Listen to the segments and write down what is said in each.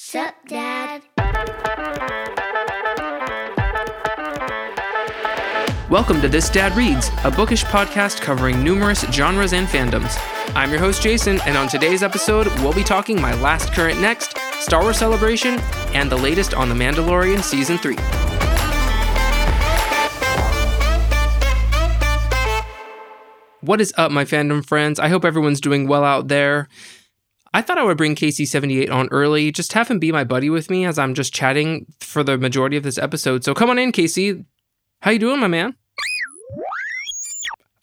Sup, Dad? Welcome to This Dad Reads, a bookish podcast covering numerous genres and fandoms. I'm your host, Jason, and on today's episode, we'll be talking my last current next, Star Wars Celebration, and the latest on The Mandalorian Season 3. What is up, my fandom friends? I hope everyone's doing well out there. I thought I would bring KC78 on early, just have him be my buddy with me as I'm just chatting for the majority of this episode. So come on in, Casey. How you doing, my man?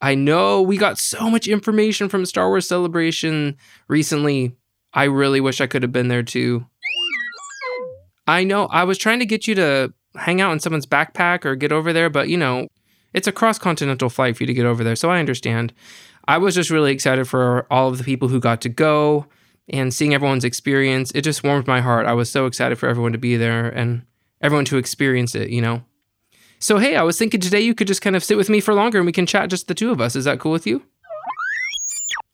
I know we got so much information from Star Wars Celebration recently. I really wish I could have been there too. I know I was trying to get you to hang out in someone's backpack or get over there, but you know, it's a cross continental flight for you to get over there, so I understand. I was just really excited for all of the people who got to go and seeing everyone's experience. It just warmed my heart. I was so excited for everyone to be there and everyone to experience it, you know? So, hey, I was thinking today you could just kind of sit with me for longer and we can chat just the two of us. Is that cool with you?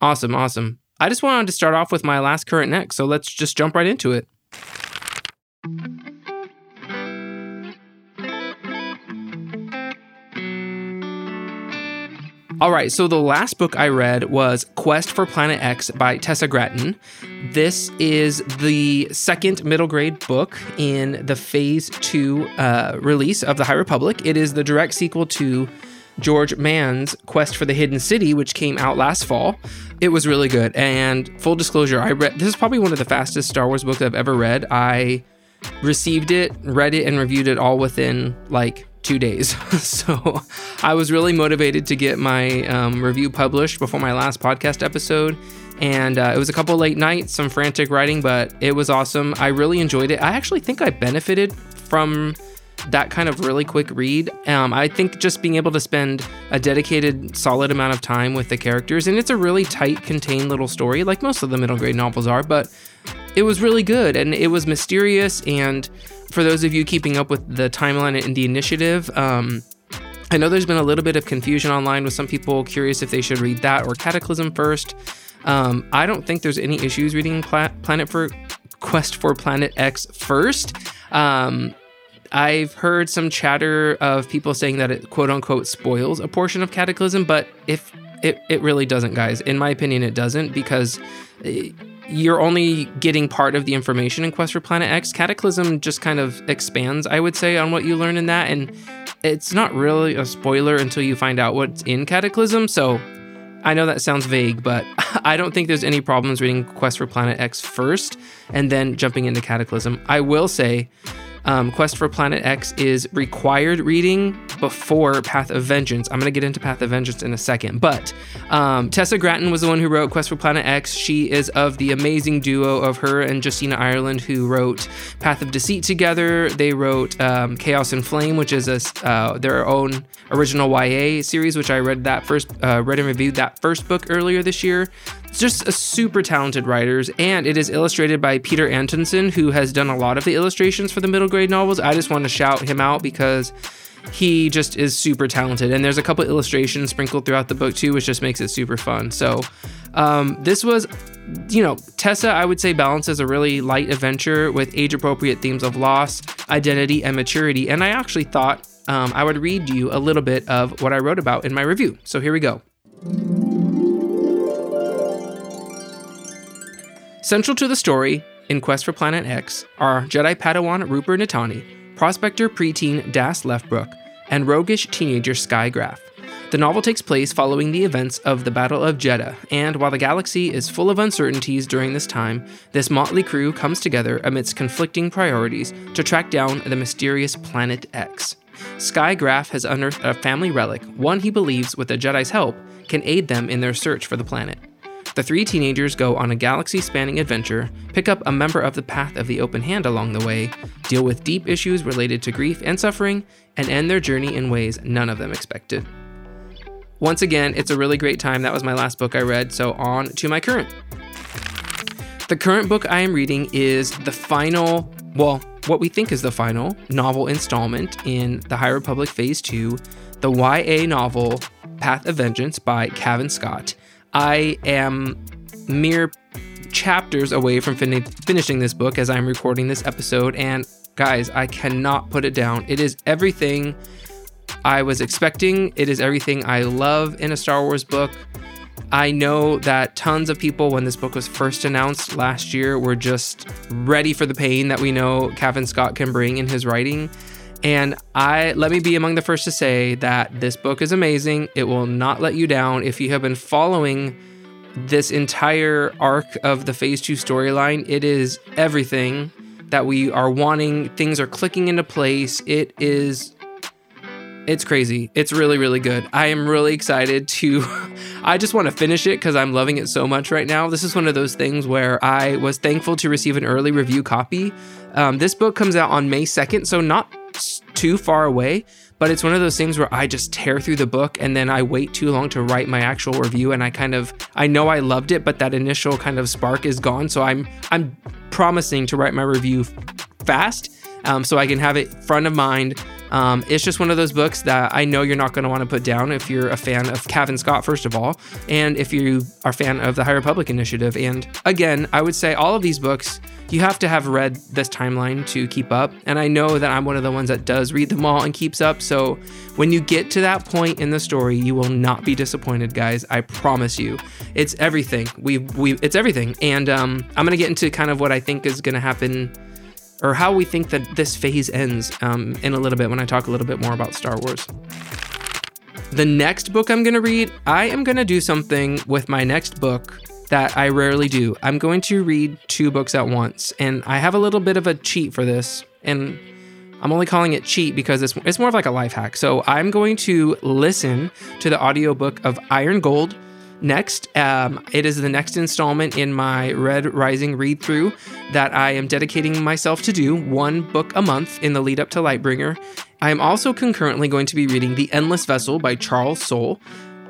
Awesome, awesome. I just wanted to start off with my last current next, so let's just jump right into it. All right, so the last book I read was Quest for Planet X by Tessa Gratton. This is the second middle grade book in the Phase 2 uh, release of the High Republic. It is the direct sequel to George Mann's Quest for the Hidden City, which came out last fall. It was really good. And full disclosure, I read this is probably one of the fastest Star Wars books I've ever read. I received it, read it, and reviewed it all within like two days. so I was really motivated to get my um, review published before my last podcast episode. And uh, it was a couple late nights, some frantic writing, but it was awesome. I really enjoyed it. I actually think I benefited from that kind of really quick read. Um, I think just being able to spend a dedicated, solid amount of time with the characters, and it's a really tight, contained little story, like most of the middle grade novels are, but it was really good and it was mysterious. And for those of you keeping up with the timeline and the initiative, um, I know there's been a little bit of confusion online with some people curious if they should read that or Cataclysm first. Um, I don't think there's any issues reading Pla- Planet for Quest for Planet X first. Um, I've heard some chatter of people saying that it quote unquote spoils a portion of Cataclysm, but if it, it really doesn't, guys. In my opinion, it doesn't because eh, you're only getting part of the information in Quest for Planet X. Cataclysm just kind of expands, I would say, on what you learn in that. And it's not really a spoiler until you find out what's in Cataclysm. So I know that sounds vague, but I don't think there's any problems reading Quest for Planet X first and then jumping into Cataclysm. I will say um, Quest for Planet X is required reading before Path of Vengeance. I'm going to get into Path of Vengeance in a second. But um, Tessa Gratton was the one who wrote Quest for Planet X. She is of the amazing duo of her and Justina Ireland, who wrote Path of Deceit together. They wrote um, Chaos and Flame, which is a, uh, their own original YA series, which I read that first, uh, read and reviewed that first book earlier this year It's just a super talented writers, and it is illustrated by Petur Antonsson, who has done a lot of the illustrations for the middle grade novels. I just want to shout him out because he just is super talented, and there's a couple illustrations sprinkled throughout the book too, which just makes it super fun. So, um, this was, you know, Tessa, I would say balances a really light adventure with age-appropriate themes of loss, identity, and maturity. And I actually thought um, I would read you a little bit of what I wrote about in my review. So here we go. Central to the story, in Quest for Planet X, are Jedi Padawan Rooper Nitani, prospector preteen Dass Leffbruk, and roguish teenager Sky Graf. The novel takes place following the events of the Battle of Jedha, and while the galaxy is full of uncertainties during this time, this motley crew comes together amidst conflicting priorities to track down the mysterious Planet X. Sky Graf has unearthed a family relic, one he believes, with the Jedi's help, can aid them in their search for the planet. The three teenagers go on a galaxy spanning adventure, pick up a member of the Path of the Open Hand along the way, deal with deep issues related to grief and suffering, and end their journey in ways none of them expected. Once again, it's a really great time. That was my last book I read, so on to my current. The current book I am reading is the final, well, what we think is the final novel installment in the High Republic Phase 2, the YA novel Path of Vengeance by Cavan Scott. I am mere chapters away from fin- finishing this book as I'm recording this episode. And guys, I cannot put it down. It is everything I was expecting, it is everything I love in a Star Wars book. I know that tons of people, when this book was first announced last year, were just ready for the pain that we know Cavan Scott can bring in his writing. And I let me be among the first to say that this book is amazing. It will not let you down if you have been following this entire arc of the Phase 2 storyline. It is everything that we are wanting. Things are clicking into place. It is it's crazy. It's really, really good. I am really excited to. I just want to finish it because I'm loving it so much right now. This is one of those things where I was thankful to receive an early review copy. Um, this book comes out on May 2nd, so not too far away, but it's one of those things where I just tear through the book and then I wait too long to write my actual review and I kind of I know I loved it, but that initial kind of spark is gone. So I'm I'm promising to write my review fast um, so I can have it front of mind um, it's just one of those books that I know you're not going to want to put down if you're a fan of Cavan Scott, first of all, and if you are a fan of the High Republic Initiative. And again, I would say all of these books, you have to have read this timeline to keep up. And I know that I'm one of the ones that does read them all and keeps up. So when you get to that point in the story, you will not be disappointed, guys. I promise you. It's everything. We we it's everything. And um, I'm gonna get into kind of what I think is gonna happen or how we think that this phase ends um, in a little bit when I talk a little bit more about Star Wars. The next book I'm going to read, I am going to do something with my next book that I rarely do. I'm going to read two books at once, and I have a little bit of a cheat for this, and I'm only calling it cheat because it's, it's more of like a life hack. So I'm going to listen to the audiobook of Iron Gold next. Um, it is the next installment in my Red Rising read through that I am dedicating myself to do one book a month in the lead up to Lightbringer. I am also concurrently going to be reading The Endless Vessel by Charles Soule.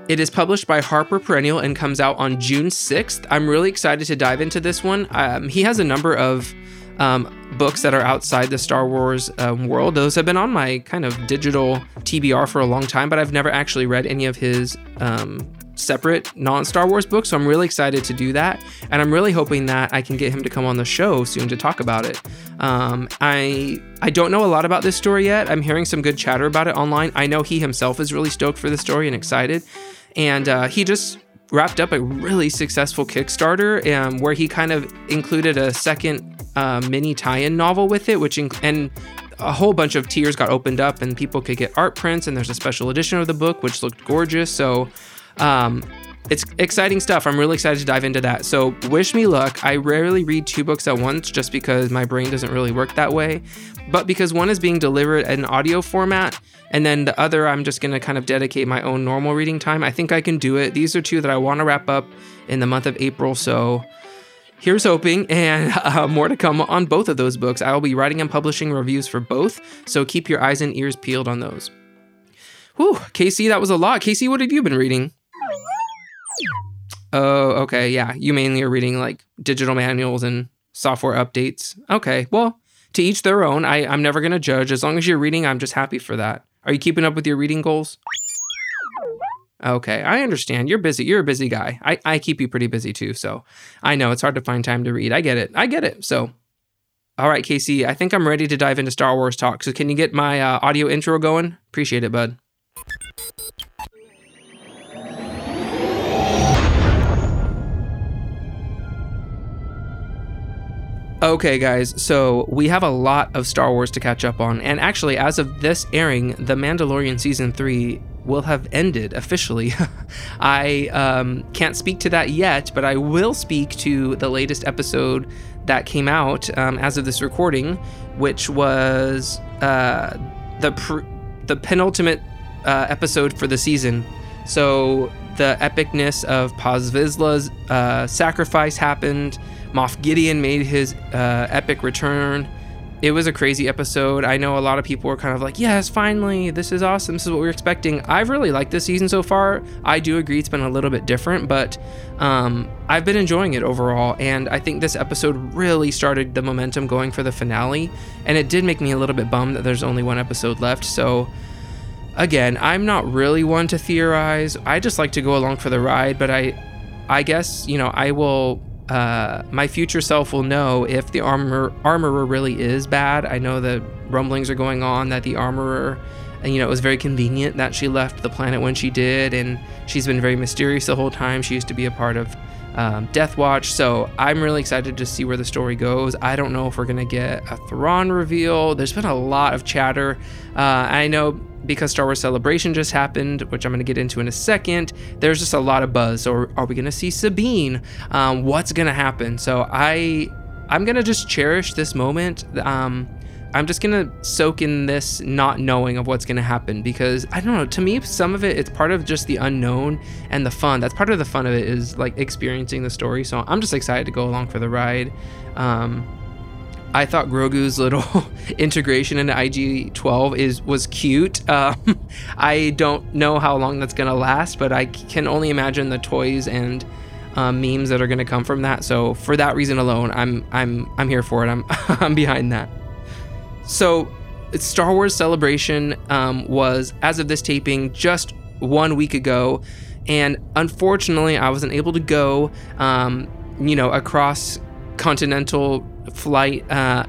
It is published by Harper Perennial and comes out on June 6th. I'm really excited to dive into this one. Um, he has a number of um, books that are outside the Star Wars um, world. Those have been on my kind of digital TBR for a long time, but I've never actually read any of his um, separate non Star Wars book. So I'm really excited to do that. And I'm really hoping that I can get him to come on the show soon to talk about it. Um, I I don't know a lot about this story yet. I'm hearing some good chatter about it online. I know he himself is really stoked for the story and excited. And uh, he just wrapped up a really successful Kickstarter um, where he kind of included a second uh, mini tie-in novel with it, which inc- and a whole bunch of tiers got opened up and people could get art prints and there's a special edition of the book which looked gorgeous. So um, it's exciting stuff. I'm really excited to dive into that. So, wish me luck. I rarely read two books at once just because my brain doesn't really work that way. But because one is being delivered in audio format, and then the other, I'm just going to kind of dedicate my own normal reading time, I think I can do it. These are two that I want to wrap up in the month of April. So, here's hoping, and uh, more to come on both of those books. I will be writing and publishing reviews for both. So, keep your eyes and ears peeled on those. Whew, Casey, that was a lot. Casey, what have you been reading? Oh, okay. Yeah. You mainly are reading like digital manuals and software updates. Okay. Well, to each their own. I, I'm never going to judge. As long as you're reading, I'm just happy for that. Are you keeping up with your reading goals? Okay, I understand. You're busy. You're a busy guy. I, I keep you pretty busy too. So I know it's hard to find time to read. I get it. I get it. So, all right, Casey, I think I'm ready to dive into Star Wars talk. So, can you get my uh, audio intro going? Appreciate it, bud. Okay, guys, so we have a lot of Star Wars to catch up on, and actually, as of this airing, The Mandalorian Season 3 will have ended officially. I um, can't speak to that yet, but I will speak to the latest episode that came out um, as of this recording, which was uh, the, pr- the penultimate uh, episode for the season. So, the epicness of Paz Vizsla's uh, sacrifice happened Moff Gideon made his uh, epic return. It was a crazy episode. I know a lot of people were kind of like, yes, finally, this is awesome. This is what we are expecting. I've really liked this season so far. I do agree it's been a little bit different, but um, I've been enjoying it overall. And I think this episode really started the momentum going for the finale. And it did make me a little bit bummed that there's only one episode left. So, again, I'm not really one to theorize. I just like to go along for the ride, but I, I guess, you know, I will uh, my future self will know if the armor armorer really is bad. I know the rumblings are going on that the armorer, and you know, it was very convenient that she left the planet when she did, and she's been very mysterious the whole time. She used to be a part of um, Death Watch, so I'm really excited to see where the story goes. I don't know if we're gonna get a Thrawn reveal. There's been a lot of chatter. Uh, I know because Star Wars Celebration just happened, which I'm going to get into in a second, there's just a lot of buzz. So, are we going to see Sabine? Um, what's going to happen? So, I I'm going to just cherish this moment. Um, I'm just going to soak in this not knowing of what's going to happen because I don't know. To me, some of it, it's part of just the unknown and the fun. That's part of the fun of it is like experiencing the story. So, I'm just excited to go along for the ride. Um, I thought Grogu's little integration into IG-12 is was cute. Um, I don't know how long that's gonna last, but I can only imagine the toys and um, memes that are gonna come from that. So for that reason alone, I'm I'm I'm here for it. I'm I'm behind that. So Star Wars Celebration um, was, as of this taping, just one week ago, and unfortunately, I wasn't able to go. Um, you know, across continental flight uh,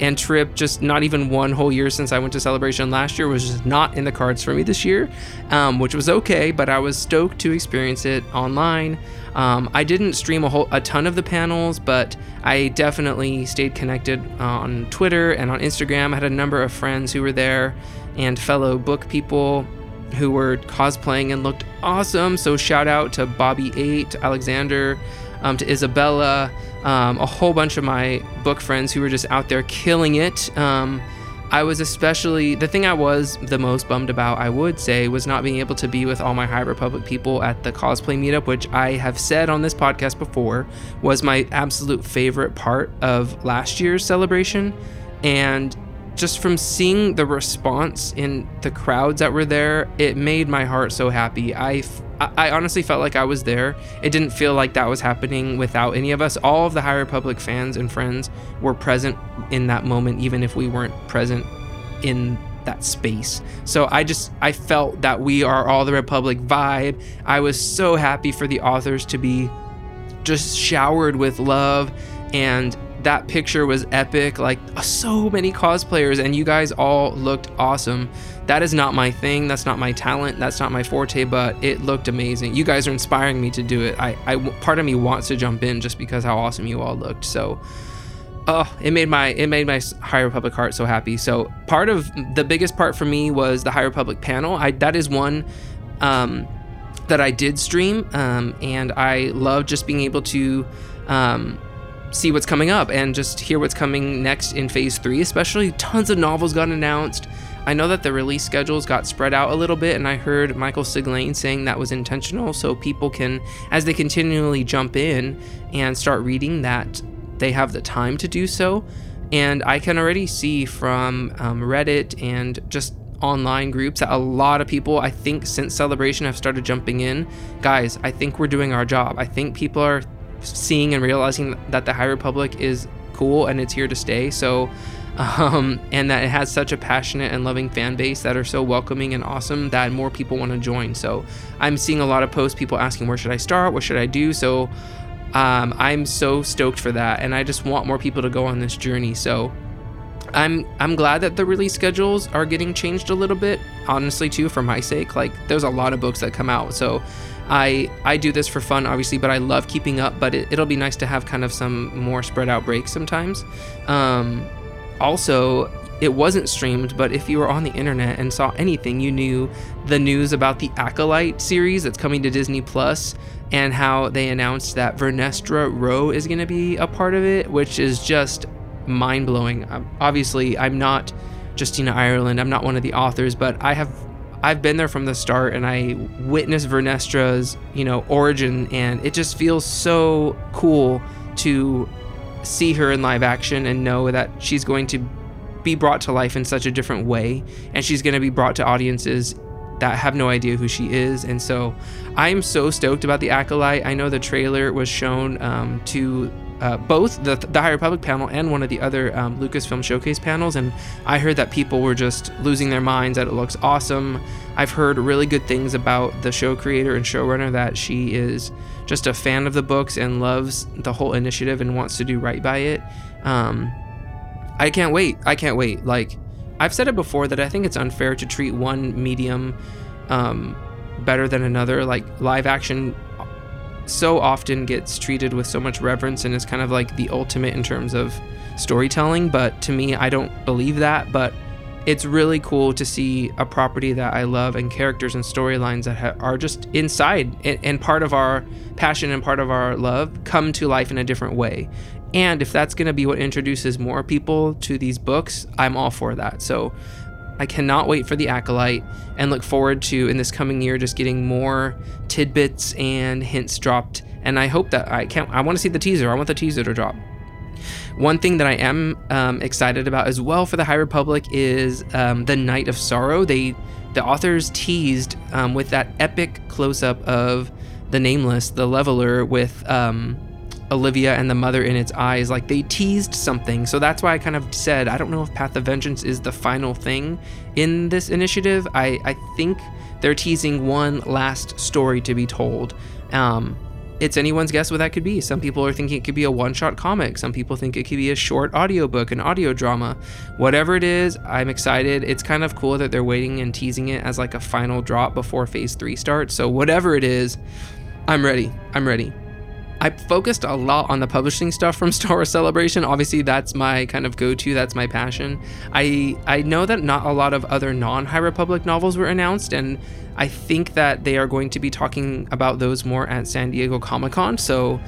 and trip, just not even one whole year since I went to Celebration last year, was just not in the cards for me this year, um, which was okay, but I was stoked to experience it online. Um, I didn't stream a whole a ton of the panels, but I definitely stayed connected on Twitter and on Instagram. I had a number of friends who were there and fellow book people who were cosplaying and looked awesome. So shout out to Bobby Eight, Alexander, um, to Isabella, um, a whole bunch of my book friends who were just out there killing it. Um, I was especially the thing I was the most bummed about, I would say, was not being able to be with all my High Republic people at the cosplay meetup, which I have said on this podcast before was my absolute favorite part of last year's celebration. And just from seeing the response in the crowds that were there, it made my heart so happy. I I honestly felt like I was there. It didn't feel like that was happening without any of us. All of the High Republic fans and friends were present in that moment, even if we weren't present in that space. So I just I felt that we are all the Republic vibe. I was so happy for the authors to be just showered with love and that picture was epic like so many cosplayers and you guys all looked awesome that is not my thing. That's not my talent. That's not my forte, but it looked amazing. You guys are inspiring me to do it. I, I part of me wants to jump in just because how awesome you all looked. So, oh, it made my it made my High Republic heart so happy. So part of the biggest part for me was the High Republic panel. I that is one um, that I did stream, um, and I love just being able to. Um, see what's coming up and just hear what's coming next in phase three especially tons of novels got announced I know that the release schedules got spread out a little bit, and I heard Michael Siglain saying that was intentional, so people can, as they continually jump in and start reading, that they have the time to do so. And I can already see from um, Reddit and just online groups that a lot of people, I think, since Celebration have started jumping in. Guys, I think we're doing our job. I think people are seeing and realizing that the High Republic is cool and it's here to stay. So um, and that it has such a passionate and loving fan base that are so welcoming and awesome that more people want to join. So I'm seeing a lot of posts, people asking, where should I start? What should I do? So um, I'm so stoked for that, and I just want more people to go on this journey. So I'm I'm glad that the release schedules are getting changed a little bit. Honestly, too, for my sake, like there's a lot of books that come out, so. I, I do this for fun, obviously, but I love keeping up. But it, will be nice to have kind of some more spread out breaks sometimes. Um, also, it wasn't streamed, but if you were on the internet and saw anything, you knew the news about the Acolyte series that's coming to Disney Plus and how they announced that Vernestra Rowe is going to be a part of it, which is just mind blowing. Um, obviously, I'm not Justina Ireland, I'm not one of the authors, but I have I've been there from the start and I witnessed Vernestra's, you know, origin and it just feels so cool to see her in live action and know that she's going to be brought to life in such a different way and she's going to be brought to audiences that have no idea who she is. And so i'm so stoked about the acolyte. I know the trailer was shown um, to uh, both the the High Republic panel and one of the other um, Lucasfilm Showcase panels, and I heard that people were just losing their minds. That it looks awesome. I've heard really good things about the show creator and showrunner. That she is just a fan of the books and loves the whole initiative and wants to do right by it. Um, I can't wait. I can't wait. Like I've said it before that I think it's unfair to treat one medium um, better than another. Like live action so often gets treated with so much reverence and is kind of like the ultimate in terms of storytelling. But to me, I don't believe that. But it's really cool to see a property that I love and characters and storylines that ha- are just inside and, and part of our passion and part of our love come to life in a different way. And if that's going to be what introduces more people to these books, I'm all for that. So I cannot wait for the Acolyte and look forward to in this coming year just getting more tidbits and hints dropped. And I hope that I can't, I want to see the teaser. I want the teaser to drop. One thing that I am um, excited about as well for the High Republic is um, the Night of Sorrow. They, the authors teased um, with that epic close up of the Nameless, the Leveler, with um, Olivia and the mother in its eyes. Like they teased something. So that's why I kind of said, I don't know if Path of Vengeance is the final thing in this initiative. I, I think they're teasing one last story to be told. Um, it's anyone's guess what that could be. Some people are thinking it could be a one shot comic. Some people think it could be a short audiobook, an audio drama. Whatever it is, I'm excited. It's kind of cool that they're waiting and teasing it as like a final drop before phase three starts. So, whatever it is, I'm ready. I'm ready. I focused a lot on the publishing stuff from Star Wars Celebration. Obviously, that's my kind of go-to. That's my passion. I I know that not a lot of other non-High Republic novels were announced, and I think that they are going to be talking about those more at San Diego Comic Con. So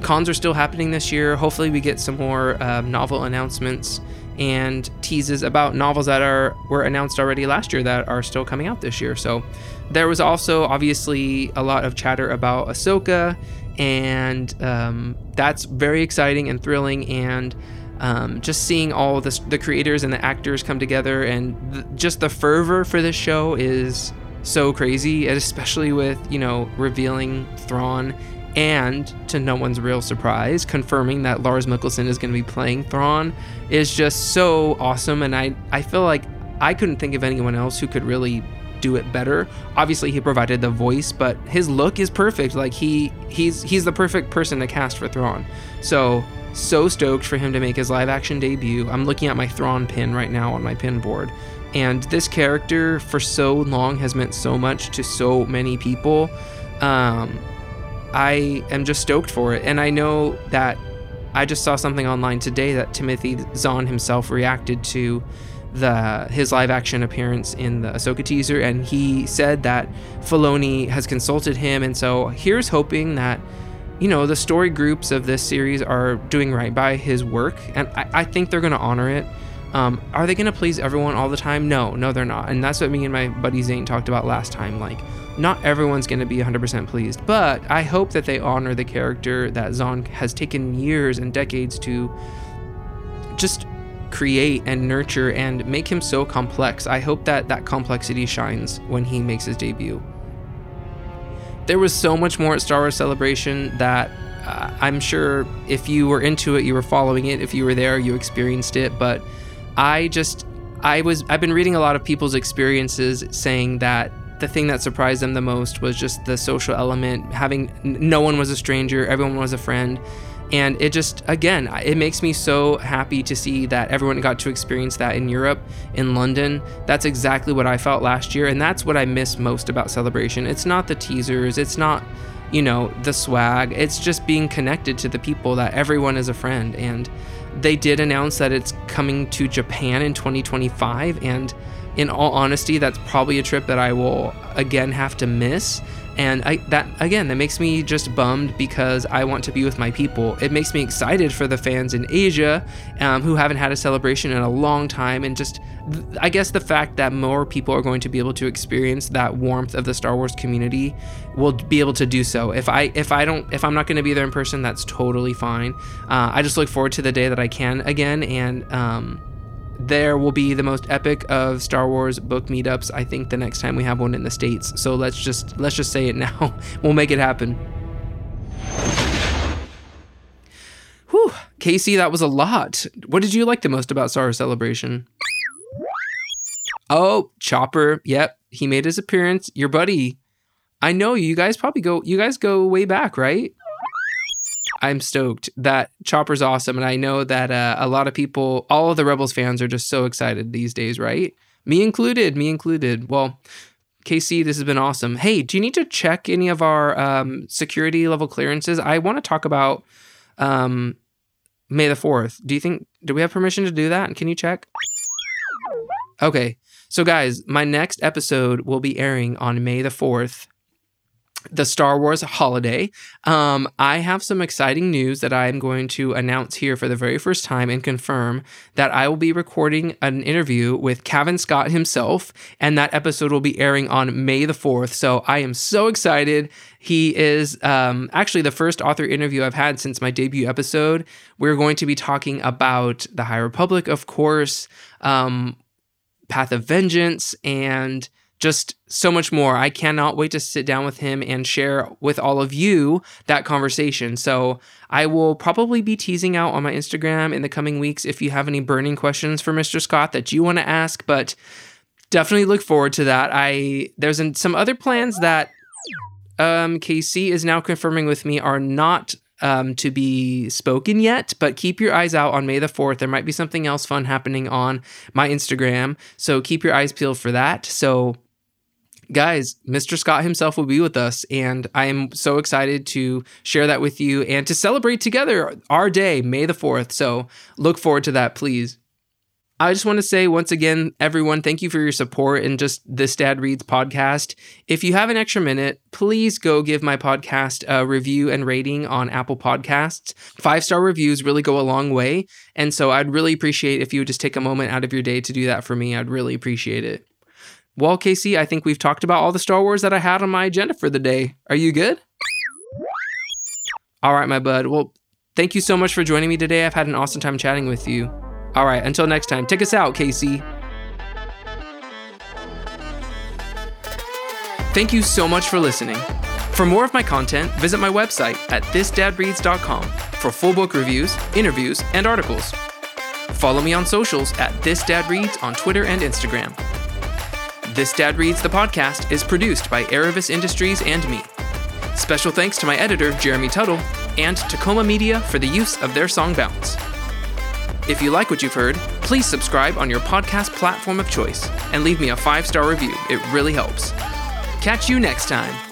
cons are still happening this year. Hopefully, we get some more um, novel announcements and teases about novels that are were announced already last year that are still coming out this year. So there was also obviously a lot of chatter about Ahsoka and um, that's very exciting and thrilling and um, just seeing all the, the creators and the actors come together and th- just the fervor for this show is so crazy especially with you know revealing Thrawn and to no one's real surprise confirming that Lars Mikkelsen is going to be playing Thrawn is just so awesome and I I feel like I couldn't think of anyone else who could really do it better. Obviously, he provided the voice, but his look is perfect. Like he he's he's the perfect person to cast for Thrawn. So so stoked for him to make his live action debut. I'm looking at my Thrawn pin right now on my pin board. And this character for so long has meant so much to so many people. Um, I am just stoked for it. And I know that I just saw something online today that Timothy Zahn himself reacted to the his live action appearance in the Ahsoka teaser, and he said that Filoni has consulted him, and so here's hoping that you know the story groups of this series are doing right by his work, and I, I think they're going to honor it. Um, are they going to please everyone all the time? No, no, they're not, and that's what me and my buddy Zane talked about last time. Like, not everyone's going to be 100% pleased, but I hope that they honor the character that Zahn has taken years and decades to just create and nurture and make him so complex. I hope that that complexity shines when he makes his debut. There was so much more at Star Wars Celebration that uh, I'm sure if you were into it, you were following it. If you were there, you experienced it. But I just, I was, I've been reading a lot of people's experiences saying that the thing that surprised them the most was just the social element. Having no one was a stranger, everyone was a friend and it just again it makes me so happy to see that everyone got to experience that in Europe in London. That's exactly what I felt last year and that's what I miss most about celebration. It's not the teasers it's not you know the swag it's just being connected to the people that everyone is a friend. And they did announce that it's coming to Japan in 2025 and in all honesty that's probably a trip that I will again have to miss and I, that again that makes me just bummed because i want to be with my people. It makes me excited for the fans in asia um, who haven't had a celebration in a long time. And just i guess the fact that more people are going to be able to experience that warmth of the star wars community will be able to do so. If i if i don't if i'm not going to be there in person that's totally fine. Uh, i just look forward to the day that i can again and um, there will be the most epic of Star Wars book meetups. I think the next time we have one in the states. So let's just let's just say it now. we'll make it happen. Whew. Casey, that was a lot. What did you like the most about Star Wars Celebration? Oh, Chopper. Yep. He made his appearance. Your buddy. I know you guys probably go you guys go way back, right? I'm stoked that Chopper's awesome. And I know that uh, a lot of people, all of the Rebels fans are just so excited these days, right? Me included, me included. Well, KC, this has been awesome. Hey, do you need to check any of our um, security level clearances? I want to talk about um, May the 4th. Do you think, do we have permission to do that? And can you check? Okay. So, guys, my next episode will be airing on May the 4th the Star Wars holiday. Um, I have some exciting news that I'm going to announce here for the very first time and confirm that I will be recording an interview with Cavan Scott himself, and that episode will be airing on May the 4th. So I am so excited. He is um, actually the first author interview I've had since my debut episode. We're going to be talking about the High Republic, of course, um, Path of Vengeance, and just so much more. I cannot wait to sit down with him and share with all of you that conversation. So I will probably be teasing out on my Instagram in the coming weeks if you have any burning questions for Mr. Scott that you want to ask, but definitely look forward to that. I there's some other plans that um, KC is now confirming with me are not um, to be spoken yet, but keep your eyes out on May the 4th. There might be something else fun happening on my Instagram. So keep your eyes peeled for that. So guys, Mr. Scott himself will be with us, and I am so excited to share that with you and to celebrate together our day, May the 4th. So look forward to that, please. I just want to say once again, everyone, thank you for your support and just this Dad Reads podcast. If you have an extra minute, please go give my podcast a review and rating on Apple Podcasts. Five star reviews really go a long way. And so I'd really appreciate if you would just take a moment out of your day to do that for me. I'd really appreciate it. Well, Casey, I think we've talked about all the Star Wars that I had on my agenda for the day. Are you good? All right, my bud. Well, thank you so much for joining me today. I've had an awesome time chatting with you. All right, until next time, take us out, Casey. Thank you so much for listening. For more of my content, visit my website at thisdadreads.com for full book reviews, interviews, and articles. Follow me on socials at thisdadreads on Twitter and Instagram. This Dad Reads the podcast is produced by Aravis Industries and me. Special thanks to my editor, Jeremy Tuttle, and to Coma-Media for the use of their song Bounce. If you like what you've heard, please subscribe on your podcast platform of choice and leave me a five star review. It really helps. Catch you next time.